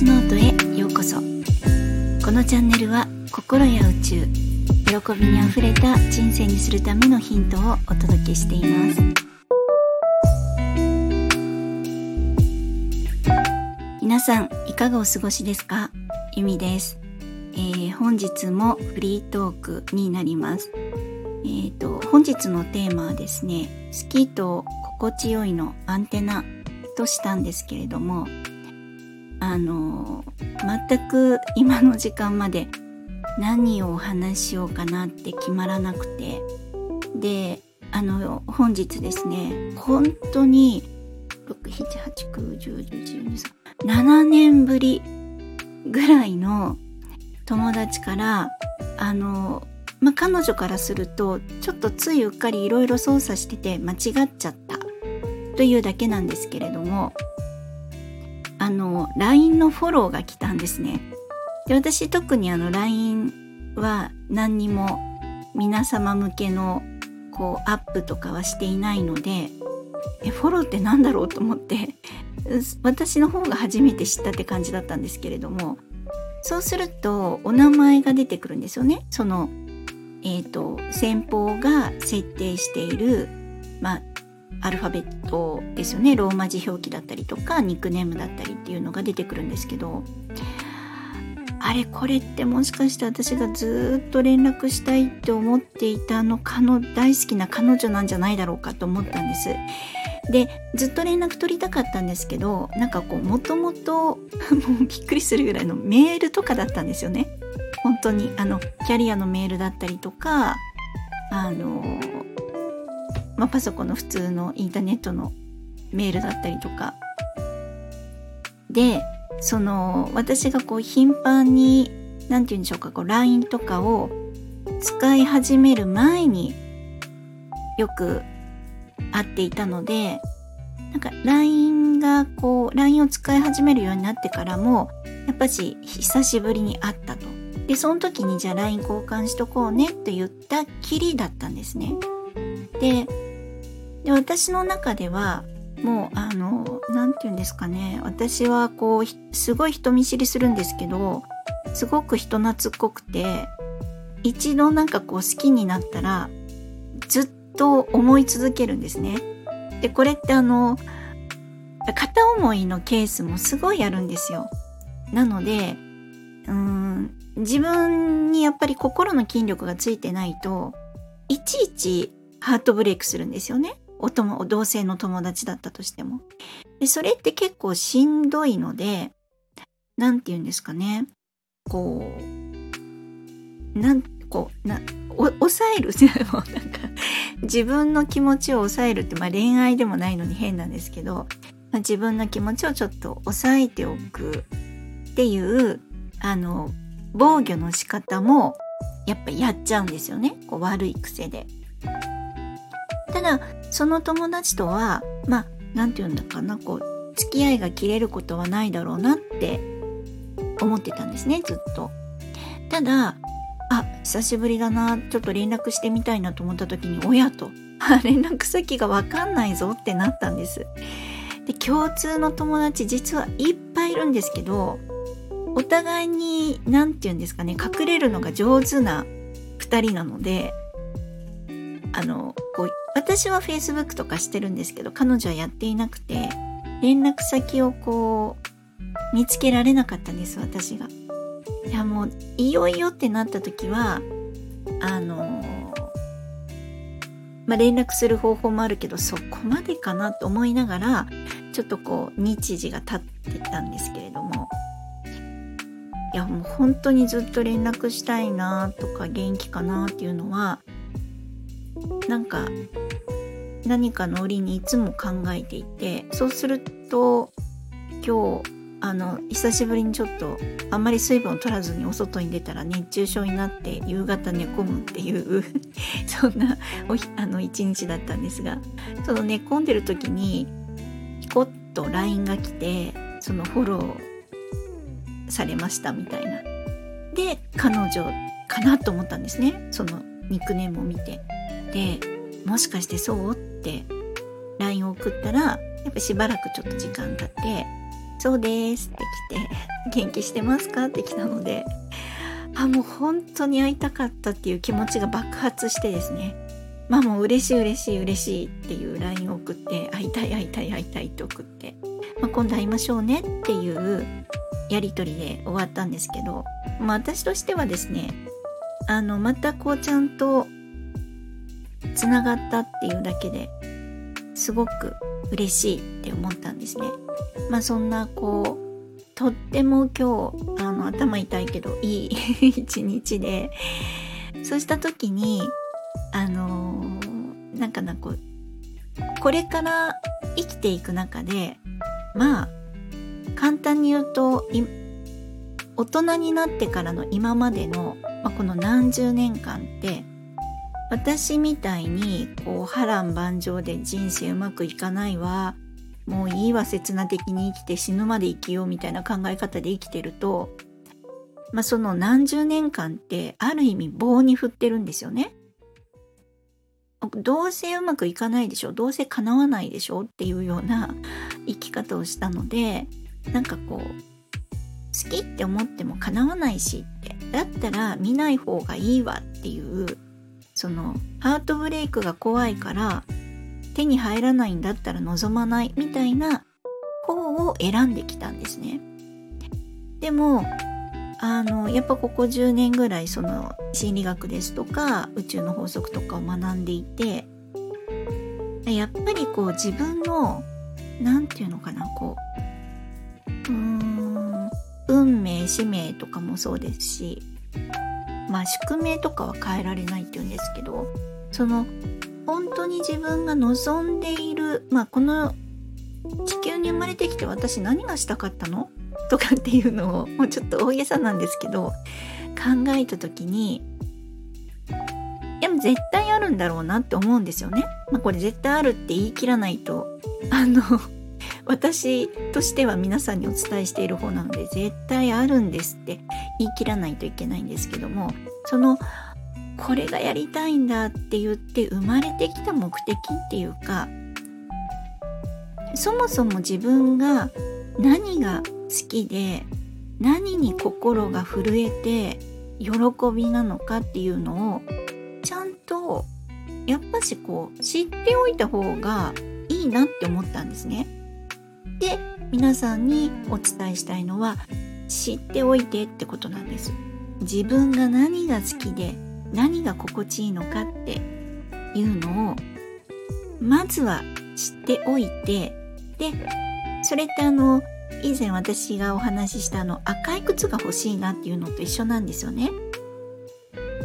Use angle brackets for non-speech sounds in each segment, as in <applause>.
スノートへようこそ。このチャンネルは心や宇宙喜びにあふれた人生にするためのヒントをお届けしています。皆さんいかがお過ごしですか？ゆみです、えー、本日もフリートークになります。えーと、本日のテーマはですね好きと心地よいのアンテナとしたんですけれどもあの全く今の時間まで何をお話ししようかなって決まらなくて。であの本日ですね本当に7年ぶりぐらいの友達からあのまあ、彼女からするとちょっとついうっかりいろいろ操作してて間違っちゃったというだけなんですけれどもあの LINE のフォローが来たんですね。で私特にあの LINE は何にも皆様向けのこうアップとかはしていないのでえフォローって何だろうと思って <laughs> 私の方が初めて知ったって感じだったんですけれどもそうするとお名前が出てくるんですよね。そのえっ、ー、と先方が設定している、まあ、アルファベットですよねローマ字表記だったりとかニックネームだったりっていうのが出てくるんですけどあれこれってもしかして私がずっと連絡したいって思っていたのかの大好きな彼女なんじゃないだろうかと思ったんです。でずっと連絡取りたかったんですけどなんかこうもともと <laughs> びっくりするぐらいのメールとかだったんですよね。本当にあのキャリアのメールだったりとかあの、まあ、パソコンの普通のインターネットのメールだったりとかでその私がこう頻繁に何て言うんでしょうかこう LINE とかを使い始める前によく会っていたのでなんか LINE がこう LINE を使い始めるようになってからもやっぱし久しぶりに会ったとで、その時にじゃあ LINE 交換しとこうねって言ったきりだったんですね。で、で私の中では、もうあの、何て言うんですかね。私はこう、すごい人見知りするんですけど、すごく人懐っこくて、一度なんかこう好きになったら、ずっと思い続けるんですね。で、これってあの、片思いのケースもすごいあるんですよ。なので、うん、自分にやっぱり心の筋力がついてないと、いちいちハートブレイクするんですよね。お友、同性の友達だったとしても。で、それって結構しんどいので、なんて言うんですかね。こう、なん、こう、な、お抑える <laughs> もなんか自分の気持ちを抑えるって、まあ恋愛でもないのに変なんですけど、まあ、自分の気持ちをちょっと抑えておくっていうあの防御の仕方もやっぱやっちゃうんですよねこう悪い癖で。ただその友達とはまあ何て言うんだかなこう付き合いが切れることはないだろうなって思ってたんですねずっと。ただあ久しぶりだなちょっと連絡してみたいなと思った時に親と <laughs> 連絡先が分かんないぞってなったんです。で共通の友達実はいっぱいいるんですけどお互いに何て言うんですかね隠れるのが上手な2人なのであの私は Facebook とかしてるんですけど彼女はやっていなくて連絡先をこう見つけられなかったんです私が。いやもういよいよってなった時はあのまあ、連絡する方法もあるけどそこまでかなと思いながらちょっとこう日時が経ってたんですけれどもいやもう本当にずっと連絡したいなとか元気かなっていうのはなんか何かの折にいつも考えていてそうすると今日あの久しぶりにちょっとあんまり水分を取らずにお外に出たら熱中症になって夕方寝込むっていう <laughs> そんなおひあの一日だったんですがその寝込んでる時にピコッと LINE が来てそのフォローされましたみたいな。で、彼女かなと思ったんですね。そのニックネームを見て。で、もしかしてそう？って LINE を送ったら、やっぱしばらくちょっと時間経って、そうですって来て、元気してますか？って来たので、あ、もう本当に会いたかったっていう気持ちが爆発してですね。まあもう嬉しい嬉しい嬉しいっていう LINE を送って、会いたい会いたい会いたいって送って、まあ、今度会いましょうねっていうやり取りで終わったんですけど、まあ私としてはですね、あの、またこうちゃんとつながったっていうだけですごく嬉しいって思ったんですね。まあそんなこうとっても今日あの頭痛いけどいい一日でそうした時にあのー、なんかなこうこれから生きていく中でまあ簡単に言うと大人になってからの今までの、まあ、この何十年間って私みたいにこう波乱万丈で人生うまくいかないわもういいわ刹那的に生きて死ぬまで生きようみたいな考え方で生きてると、まあ、その何十年間ってある意味棒に振ってるんですよね。どうせうまくいかないでしょどうせ叶わないでしょっていうような <laughs> 生き方をしたのでなんかこう好きって思っても叶わないしってだったら見ない方がいいわっていうそのハートブレイクが怖いから手に入らないんだったら望まないみたいな方を選んできたんですね。でもあのやっぱここ10年ぐらいその心理学ですとか宇宙の法則とかを学んでいてやっぱりこう自分の何て言うのかなこううーん運命使命とかもそうですしまあ宿命とかは変えられないっていうんですけどその本当に自分が望んでいるまあこの地球に生まれてきて私何がしたかったの？とかっていうのをもうちょっと大げさなんですけど考えた時にでも絶対あるんだろうなって思うんですよね。まあ、これ絶対あるって言い切らないとあの私としては皆さんにお伝えしている方なので絶対あるんですって言い切らないといけないんですけどもそのこれがやりたいんだって言って生まれてきた目的っていうかそもそも自分が何が好きで何に心が震えて喜びなのかっていうのをちゃんとやっぱしこう知っておいた方がいいなって思ったんですね。で皆さんにお伝えしたいのは知っておいてってことなんです自分が何が好きで何が心地いいのかっていうのをまずは知っておいてでそれってあの以前私がお話ししたあの赤い靴が欲しいなっていうのと一緒なんですよね。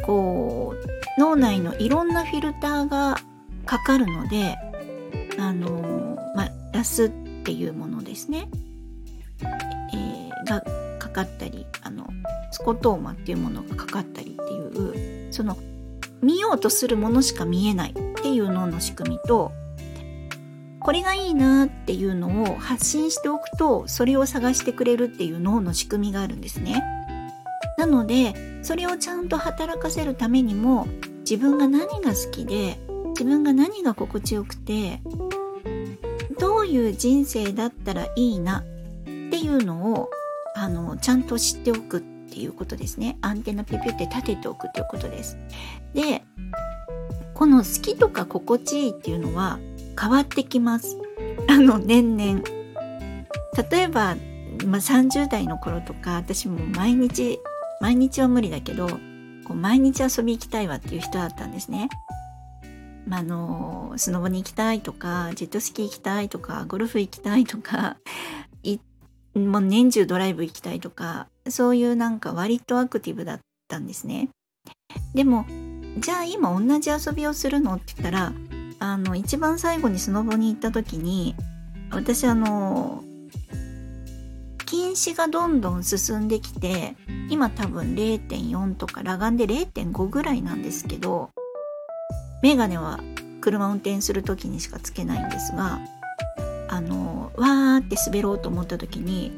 こう脳内のいろんなフィルターがかかるのであのまあラスっていうものですね、えー、がかかったりあのスコトーマっていうものがかかったりっていうその見ようとするものしか見えないっていう脳の仕組みとこれがいいなっていうのを発信しておくとそれを探してくれるっていう脳の仕組みがあるんですね。なのでそれをちゃんと働かせるためにも自分が何が好きで自分が何が心地よくてういう人生だったらいいなっていうのをあのちゃんと知っておくっていうことですね。アンテナピュピュって立てておくっていうことです。でこの好きとか心地いいっていうのは変わってきます。あの年々。例えば、まあ、30代の頃とか私も毎日毎日は無理だけどこう毎日遊び行きたいわっていう人だったんですね。あのスノボに行きたいとかジェットスキー行きたいとかゴルフ行きたいとか <laughs> もう年中ドライブ行きたいとかそういうなんか割とアクティブだったんですね。でもじゃあ今同じ遊びをするのって言ったらあの一番最後にスノボに行った時に私あの近視がどんどん進んできて今多分0.4とか裸眼で0.5ぐらいなんですけどメガネは車を運転する時にしかつけないんですがあのわーって滑ろうと思った時に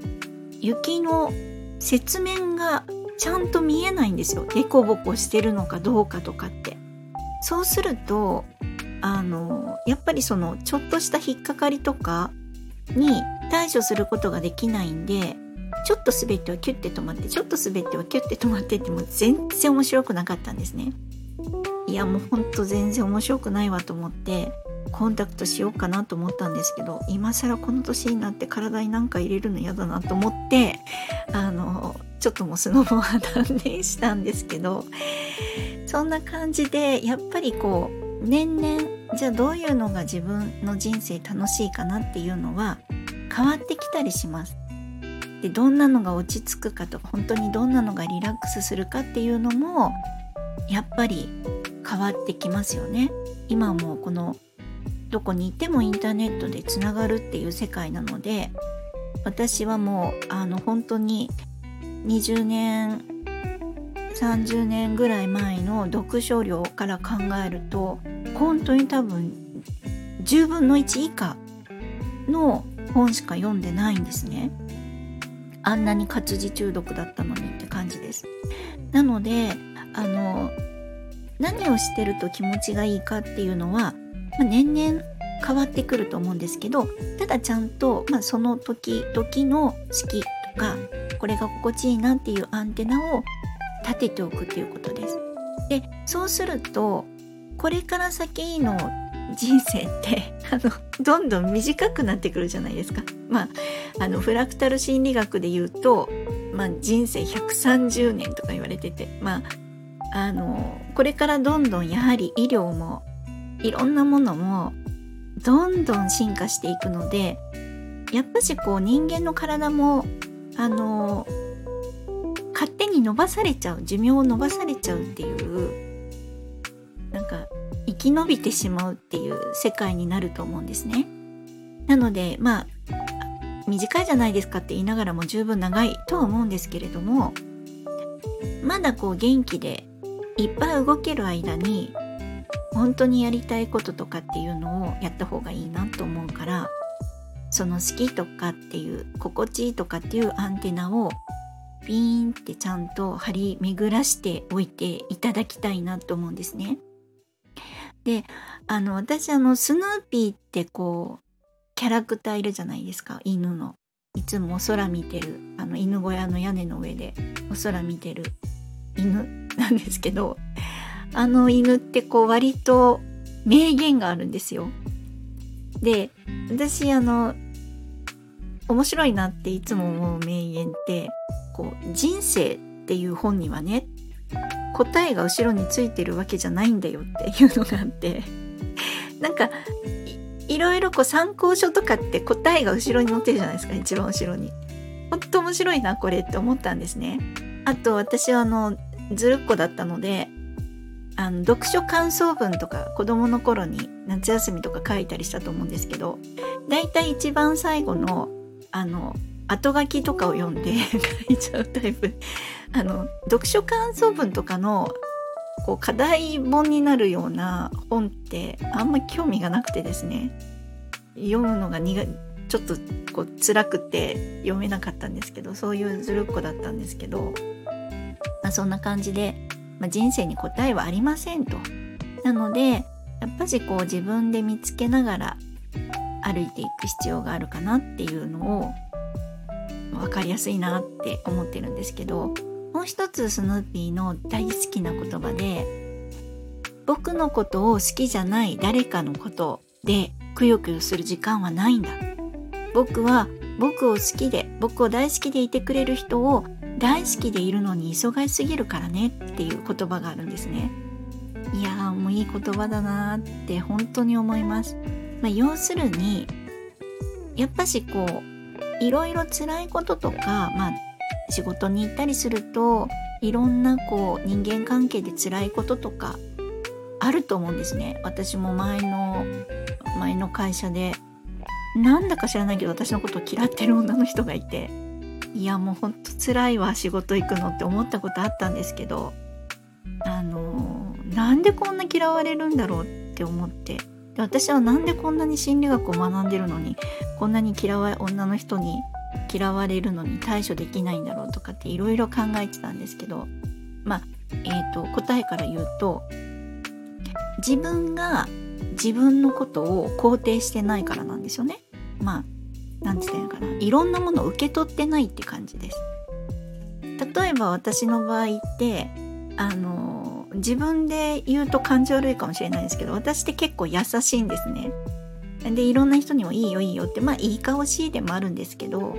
雪の雪面がちゃんと見えないんですよ。デコボコしてるのかどうかとかって。そうするとあのやっぱりそのちょっとした引っかかりとかに対処することができないんでちょっと滑ってはキュッて止まってちょっと滑ってはキュッて止まってっても全然面白くなかったんですね。いやもうほんと全然面白くないわと思ってコンタクトしようかなと思ったんですけど今更この年になって体に何か入れるの嫌だなと思ってあのちょっともうスノボは断念したんですけどそんな感じでやっぱりこう年々じゃあどういうのが自分の人生楽しいかなっていうのは変わってきたりします。でどんなのが落ち着くかとか本当にどんなのがリラックスするかっていうのもやっぱり変わってきますよね。今もこのどこにいてもインターネットでつながるっていう世界なので私はもうあの本当に20年30年ぐらい前の読書量から考えると本当に多分10分の1以下の本しか読んでないんですね。あんなに活字中毒だったのにって感じです。なのであの何をしてると気持ちがいいかっていうのはまあ、年々変わってくると思うんですけどただちゃんと、まあ、その時々の好きとかこれが心地いいなっていうアンテナを立てておくっていうことです。でそうするとこれから先の人生って <laughs> あのどんどん短くなってくるじゃないですか。まああのフラクタル心理学で言うと、まあ、人生130年とか言われててまああのこれからどんどんやはり医療もいろんなものもどんどん進化していくのでやっぱしこう人間の体もあの勝手に伸ばされちゃう寿命を伸ばされちゃうっていうなんか生き延びてしまうっていう世界になると思うんですね。なのでまあ短いじゃないですかって言いながらも十分長いとは思うんですけれどもまだこう元気でいっぱい動ける間に本当にやりたいこととかっていうのをやった方がいいなと思うからその好きとかっていう心地いいとかっていうアンテナをピーンってちゃんと張り巡らしておいていただきたいなと思うんですね。であの私あのスヌーピーってこうキャラクターいるじゃないですか犬の。いつもお空見てるあの犬小屋の屋根の上でお空見てる犬なんですけどあの犬ってこう割と名言があるんですよ。で私あの面白いなっていつも思う名言ってこう人生っていう本にはね答えが後ろについてるわけじゃないんだよっていうのがあって <laughs> なんかいろいろこう参考書とかって答えが後ろに載ってるじゃないですか一番後ろに。ほんと面白いなこれって思ったんですね。あと私はあのずるっこだったのであの読書感想文とか子供の頃に夏休みとか書いたりしたと思うんですけどだいたい一番最後のあの後書きとかを読んで <laughs> 書いちゃうタイプ。あの読書感想文とかのこう課題本になるような本ってあんま興味がなくてですね。読むのが苦ちょっとこう辛くて読めなかったんですけどそういうずるっこだったんですけど、まあ、そんな感じでまあ、人生に答えはありませんと。なのでやっぱしこう自分で見つけながら歩いていく必要があるかなっていうのを分かりやすいなって思ってるんですけどもう一つスヌーピーの大好きな言葉で僕のことを好きじゃない誰かのことでくよくよする時間はないんだ僕は僕を好きで僕を大好きでいてくれる人を大好きでいるのに忙しすぎるからねっていう言葉があるんですね。いやーもういい言葉だなって本当に思います、まあ、要するにやっぱしこういろいろ辛いこととかまあ仕事に行ったりするといろんなこう人間関係で辛いこととかあると思うんですね。私も前の前の会社でなんだか知らないけど私のことを嫌ってる女の人がいて。いやもうほんと辛いわ仕事行くのって思ったことあったんですけどあのなんでこんな嫌われるんだろうって思ってで私はなんでこんなに心理学を学んでるのにこんなに嫌われ女の人に嫌われるのに対処できないんだろうとかっていろいろ考えてたんですけどまあえーと、答えから言うと自分が自分のことを肯定してないからなんですよね。まあ何て言ったらいいのかな。いろんなものを受け取ってないって感じです。例えば私の場合ってあの自分で言うと感じ悪いかもしれないですけど私って結構優しいんですね。でいろんな人にもいいよいいよってまあいい顔しいでもあるんですけど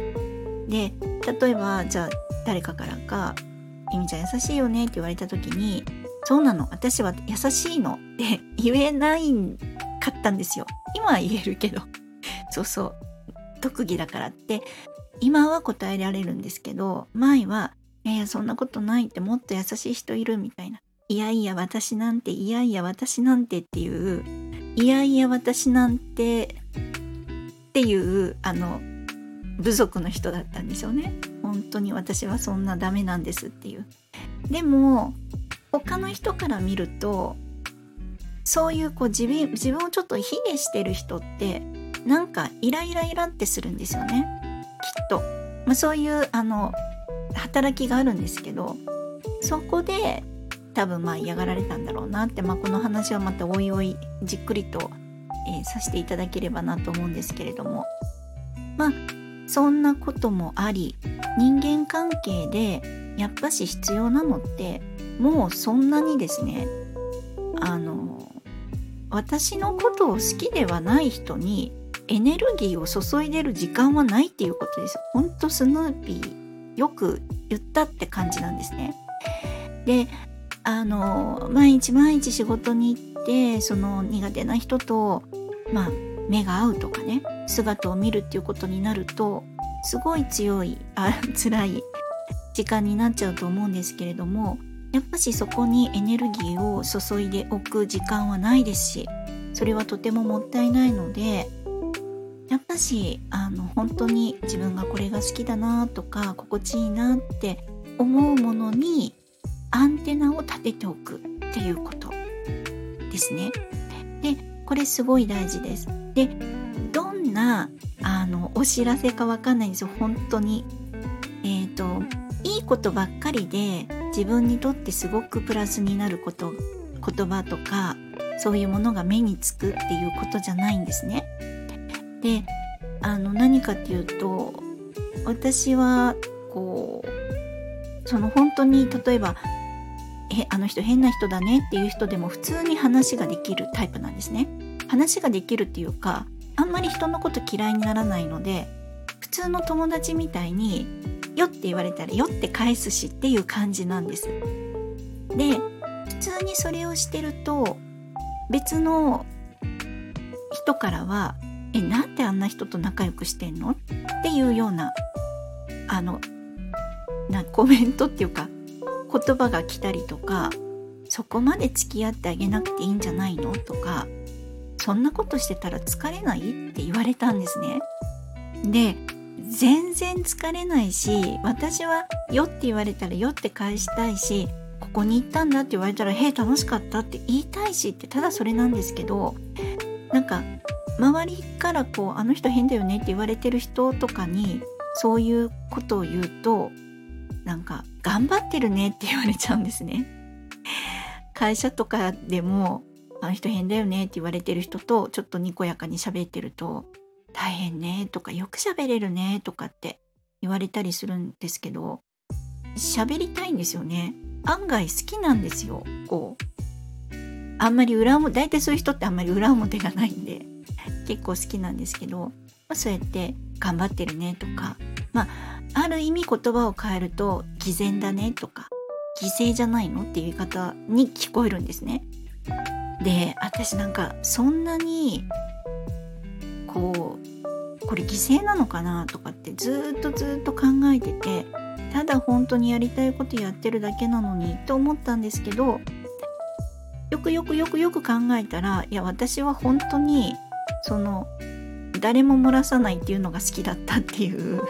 で例えばじゃあ誰かからか「ゆみちゃん優しいよね」って言われた時に「そうなの？私は優しいの」って言えないかったんですよ。今は言えるけど。そうそう。特技だからって今は答えられるんですけど前は「いやいやそんなことない」ってもっと優しい人いるみたいな「いやいや私なんていやいや私なんて」っていう「いやいや私なんて」っていうあの部族の人だったんですよね。本当に私はそんなダメなんですっていう。でも他の人から見るとそういうこう自分自分をちょっと卑下してる人ってなんかイライライラってするんですよね。きっと、まあ、そういうあの働きがあるんですけどそこで多分まあ嫌がられたんだろうなって、まあ、この話はまたおいおいじっくりと、えー、させていただければなと思うんですけれども。まあそんなこともあり人間関係でやっぱし必要なのってもうそんなにですねあの私のことを好きではない人にエネルギーを注いでる時間はないっていうことです。ほんとスヌーピーよく言ったって感じなんですね。であの毎日毎日仕事に行ってその苦手な人とまあ目が合うとかね姿を見るっていうことになるとすごい強いあ <laughs> 辛い時間になっちゃうと思うんですけれどもやっぱしそこにエネルギーを注いでおく時間はないですしそれはとてももったいないのでやっぱしあの本当に自分がこれが好きだなとか心地いいなって思うものにアンテナを立てておくっていうことですね。でこれすごい大事です。でどんなあのお知らせかわかんないんですよ本当に。えっ、ー、といいことばっかりで自分にとってすごくプラスになること言葉とかそういうものが目につくっていうことじゃないんですね。であの何かっていうと私はこうその本当に例えばえあの人変な人だねっていう人でも普通に話ができるタイプなんですね。話ができるっていうかあんまり人のこと嫌いにならないので普通の友達みたいに「よ」って言われたら「よ」って返すしっていう感じなんです。で普通にそれをしてると別の人からは「えなんであんな人と仲良くしてんの?」っていうようなあのなコメントっていうか言葉が来たりとか「そこまで付き合ってあげなくていいんじゃないの?」とかそんなことしてたら疲れない？って言われたんですね。で全然疲れないし私は「よ」って言われたら「よ」って返したいしここに行ったんだって言われたら「へえ楽しかった」って言いたいしってただそれなんですけどなんか周りからこう「あの人変だよね」って言われてる人とかにそういうことを言うとなんか「頑張ってるね」って言われちゃうんですね。会社とかでもあの人変だよねって言われてる人とちょっとにこやかに喋ってると大変ねとかよく喋れるねとかって言われたりするんですけど喋りたいんですよね。案外好きなんですよこう。あんまり裏表大体そういう人ってあんまり裏表がないんで。結構好きなんですけど、まあ、そうやって頑張ってるねとかまあある意味言葉を変えると偽善だねとか犠牲じゃないのっていう言い方に聞こえるんですね。で私なんかそんなにこうこれ犠牲なのかなとかってずっとずっと考えててただ本当にやりたいことやってるだけなのにと思ったんですけどよくよくよくよく考えたらいや私は本当にその誰も漏らさないっていうのが好きだったっていう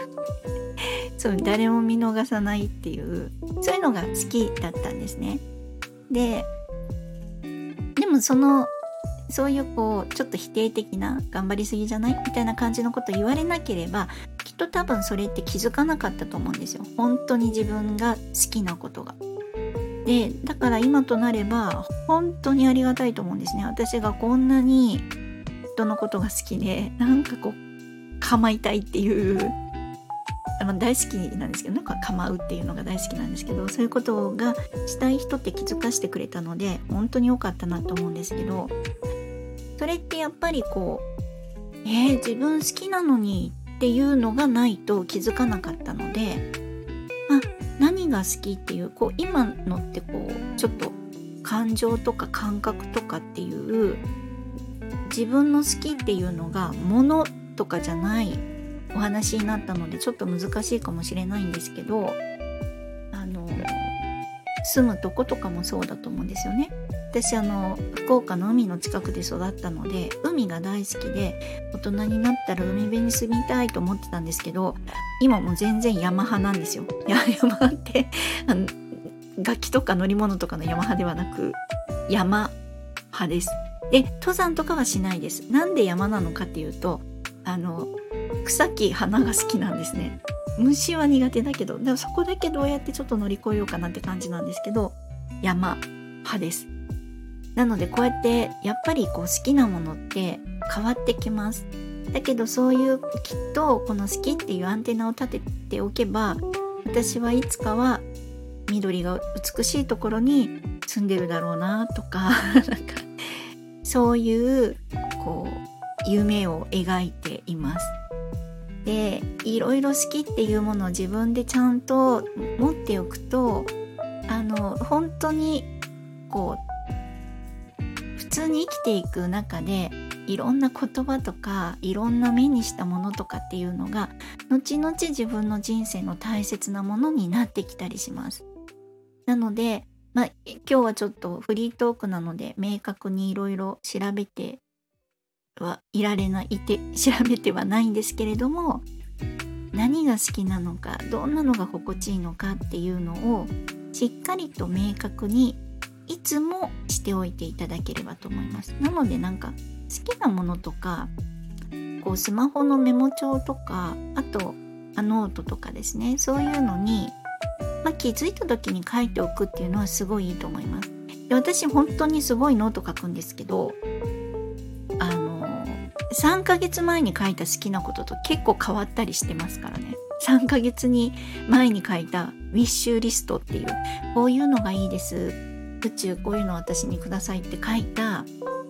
<laughs> そう誰も見逃さないっていうそういうのが好きだったんですね。ででもそのそういうこうちょっと否定的な頑張りすぎじゃないみたいな感じのこと言われなければきっと多分それって気づかなかったと思うんですよ本当に自分が好きなことが。でだから今となれば本当にありがたいと思うんですね私がこんなに人のことが好きでなんかこう構いたいっていうまあ、大好きなんですけどなんか構うっていうのが大好きなんですけどそういうことがしたい人って気づかせてくれたので本当に良かったなと思うんですけどそれってやっぱりこうえー、自分好きなのにっていうのがないと気づかなかったのであ何が好きっていうこう今のってこうちょっと感情とか感覚とかっていう自分の好きっていうのがものとかじゃないお話になったのでちょっと難しいかもしれないんですけどあの住むとことかもそうだと思うんですよね。私あの福岡の海の近くで育ったので海が大好きで大人になったら海辺に住みたいと思ってたんですけど今も全然山派なんですよ。<laughs> 山派ってあの楽器とか乗り物とかの山派ではなく山派です。で登山とかはしないです。なんで山なのかっていうとあの草木花が好きなんですね。虫は苦手だけどでもそこだけどうやってちょっと乗り越えようかなって感じなんですけど山派です。なのでこうやってやっぱりこう好きなものって変わってきます。だけどそういうきっとこの好きっていうアンテナを立てておけば私はいつかは緑が美しいところに住んでるだろうなとか <laughs> なんかそういうこう夢を描いていますでいろいろ好きっていうものを自分でちゃんと持っておくとあの本当にこう普通に生きていく中でいろんな言葉とかいろんな目にしたものとかっていうのが後々自分の人生の大切なものになってきたりします。なので、まあ、今日はちょっとフリートークなので明確にいろいろ調べてはいられないいて <laughs> 調べてはないんですけれども何が好きなのかどんなのが心地いいのかっていうのをしっかりと明確にいつもしておいていただければと思います。なのでなんか好きなものとかこうスマホのメモ帳とかあとノートとかですねそういうのに、まあ、気づいた時に書いておくっていうのはすごいいいと思います。私本当にすごいノート書くんですけどあの3ヶ月前に書いた好きなことと結構変わったりしてますからね。3ヶ月に前に書いたウィッシュリストっていうこういうのがいいです。宇宙こういうの私にくださいって書いた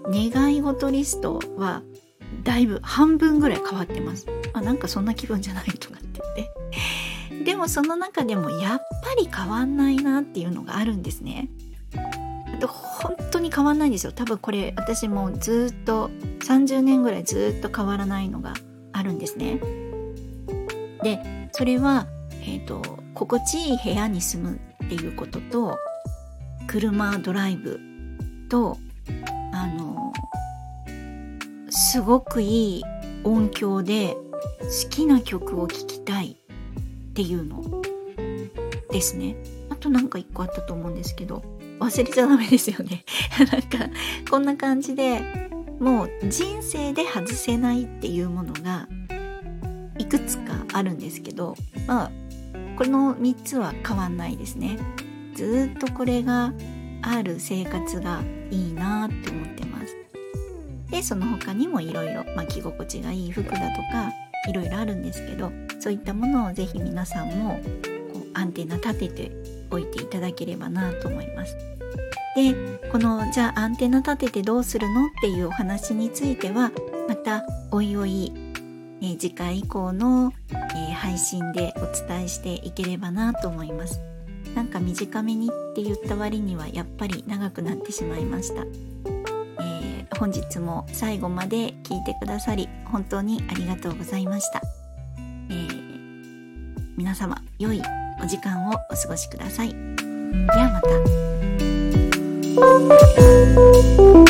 願い事リストはだいぶ半分ぐらい変わってます。あなんかそんな気分じゃないとかって言って。でもその中でもやっぱり変わんないなっていうのがあるんですね。本当に変わんないんですよ。多分これ私もずっと30年ぐらいずっと変わらないのがあるんですね。でそれは、えーと、心地いい部屋に住むっていうことと車ドライブとあのすごくいい音響で好きな曲を聴きたいっていうのですね。あとなんか一個あったと思うんですけど忘れちゃダメですよね。<laughs> なんかこんな感じでもう人生で外せないっていうものがいくつかあるんですけどまあこの3つは変わんないですね。ずっとこれがある生活がいいなって思ってます。でその他にもいろいろ着心地がいい服だとかいろいろあるんですけどそういったものをぜひ皆さんもアンテナ立てておいていただければなと思います。でこのじゃあアンテナ立ててどうするのっていうお話についてはまたおいおい、えー、次回以降の、えー、配信でお伝えしていければなと思います。なんか短めにって言った割にはやっぱり長くなってしまいました。えー、本日も最後まで聞いてくださり本当にありがとうございました。え、皆様良いお時間をお過ごしください。ではまた。